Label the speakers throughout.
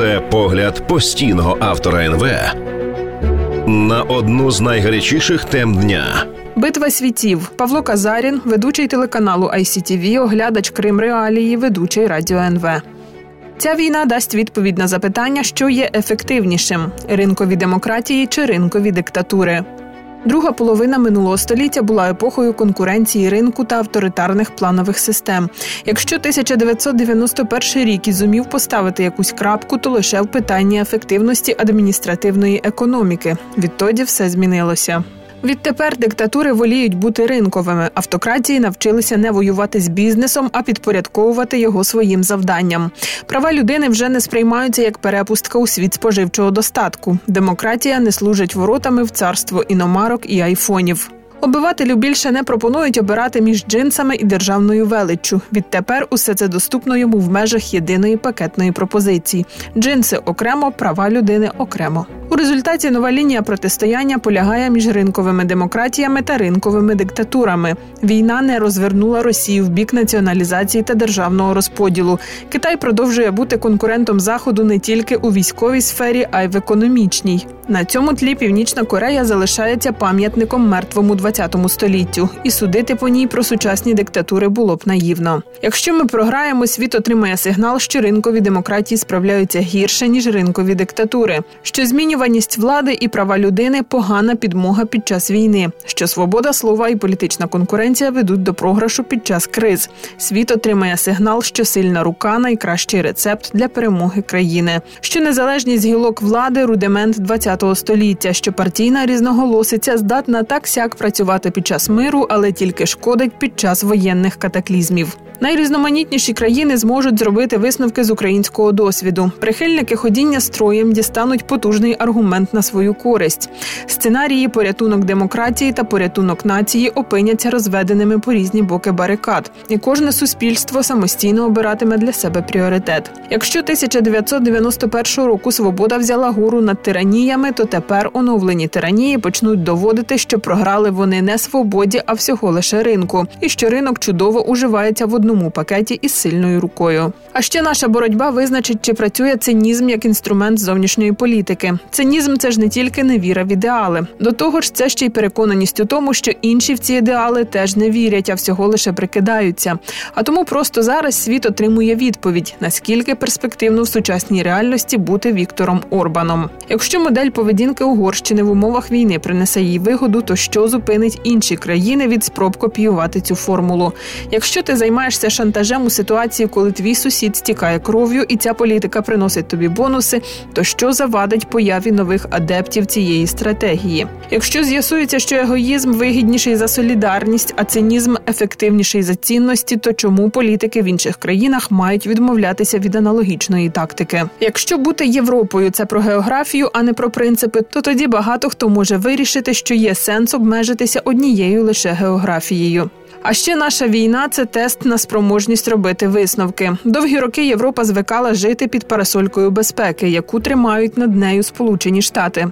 Speaker 1: Це погляд постійного автора НВ на одну з найгарячіших тем дня.
Speaker 2: Битва світів Павло Казарін, ведучий телеканалу ICTV, оглядач Крим Реалії, ведучий радіо НВ. Ця війна дасть відповідь на запитання, що є ефективнішим: ринкові демократії чи ринкові диктатури. Друга половина минулого століття була епохою конкуренції ринку та авторитарних планових систем. Якщо 1991 рік і зумів поставити якусь крапку, то лише в питанні ефективності адміністративної економіки. Відтоді все змінилося. Відтепер диктатури воліють бути ринковими. Автократії навчилися не воювати з бізнесом, а підпорядковувати його своїм завданням. Права людини вже не сприймаються як перепустка у світ споживчого достатку. Демократія не служить воротами в царство іномарок і айфонів. Обивателю більше не пропонують обирати між джинсами і державною величчю. Відтепер усе це доступно йому в межах єдиної пакетної пропозиції: джинси окремо, права людини окремо. У результаті нова лінія протистояння полягає між ринковими демократіями та ринковими диктатурами. Війна не розвернула Росію в бік націоналізації та державного розподілу. Китай продовжує бути конкурентом заходу не тільки у військовій сфері, а й в економічній. На цьому тлі Північна Корея залишається пам'ятником мертвому 20 століттю, і судити по ній про сучасні диктатури було б наївно. Якщо ми програємо, світ отримає сигнал, що ринкові демократії справляються гірше ніж ринкові диктатури, що змінюваність влади і права людини погана підмога під час війни, що свобода слова і політична конкуренція ведуть до програшу під час криз. Світ отримає сигнал, що сильна рука найкращий рецепт для перемоги країни, що незалежність гілок влади рудимент 20 століття, що партійна різноголосиця здатна так сяк працювати під час миру, але тільки шкодить під час воєнних катаклізмів. Найрізноманітніші країни зможуть зробити висновки з українського досвіду. Прихильники ходіння строєм дістануть потужний аргумент на свою користь. Сценарії порятунок демократії та порятунок нації опиняться розведеними по різні боки барикад, і кожне суспільство самостійно обиратиме для себе пріоритет. Якщо 1991 року свобода взяла гору над тираніями, то тепер оновлені тиранії почнуть доводити, що програли вони не свободі, а всього лише ринку, і що ринок чудово уживається в одному пакеті із сильною рукою. А ще наша боротьба визначить, чи працює цинізм як інструмент зовнішньої політики. Цинізм це ж не тільки невіра в ідеали. До того ж, це ще й переконаність у тому, що інші в ці ідеали теж не вірять, а всього лише прикидаються. А тому просто зараз світ отримує відповідь, наскільки перспективно в сучасній реальності бути Віктором Орбаном. Якщо модель поведінки Угорщини в умовах війни принесе їй вигоду, то що зупинить інші країни від спроб копіювати цю формулу? Якщо ти займаєшся шантажем у ситуації, коли твій сусід стікає кров'ю, і ця політика приносить тобі бонуси, то що завадить появі нових адептів цієї стратегії? Якщо з'ясується, що егоїзм вигідніший за солідарність, а цинізм ефективніший за цінності, то чому політики в інших країнах мають відмовлятися від аналогічної тактики? Якщо бути Європою, це про географію, а не про принципи, то тоді багато хто може вирішити, що є сенс обмежитися однією лише географією. А ще наша війна це тест на спроможність робити висновки. Довгі роки Європа звикала жити під парасолькою безпеки, яку тримають над нею Сполучені Штати.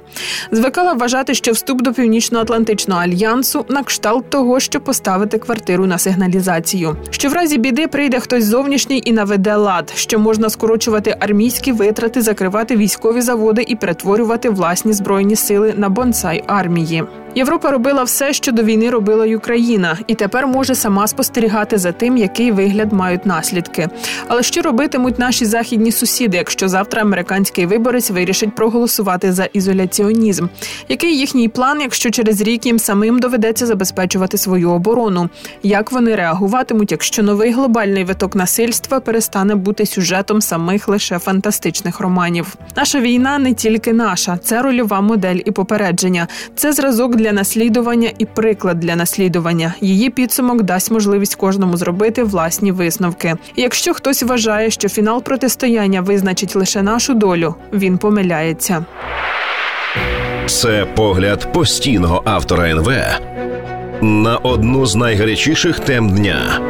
Speaker 2: Звикала вважати, що вступ до північно-атлантичного альянсу на кшталт того, щоб поставити квартиру на сигналізацію. Що в разі біди прийде хтось зовнішній і наведе лад, що можна скорочувати армійські витрати, закривати військові заводи і перетворювати власні збройні сили на бонсай армії. Європа робила все, що до війни робила й Україна, і тепер може сама спостерігати за тим, який вигляд мають наслідки. Але що робитимуть наші західні сусіди, якщо завтра американський виборець вирішить проголосувати за ізоляціонізм? Який їхній план, якщо через рік їм самим доведеться забезпечувати свою оборону? Як вони реагуватимуть, якщо новий глобальний виток насильства перестане бути сюжетом самих лише фантастичних романів? Наша війна не тільки наша, це рольова модель і попередження. Це зразок для наслідування і приклад для наслідування. Її підсумок дасть можливість кожному зробити власні висновки. Якщо хтось вважає, що фінал протистояння визначить лише нашу долю, він помиляється.
Speaker 1: Це погляд постійного автора НВ на одну з найгарячіших тем дня.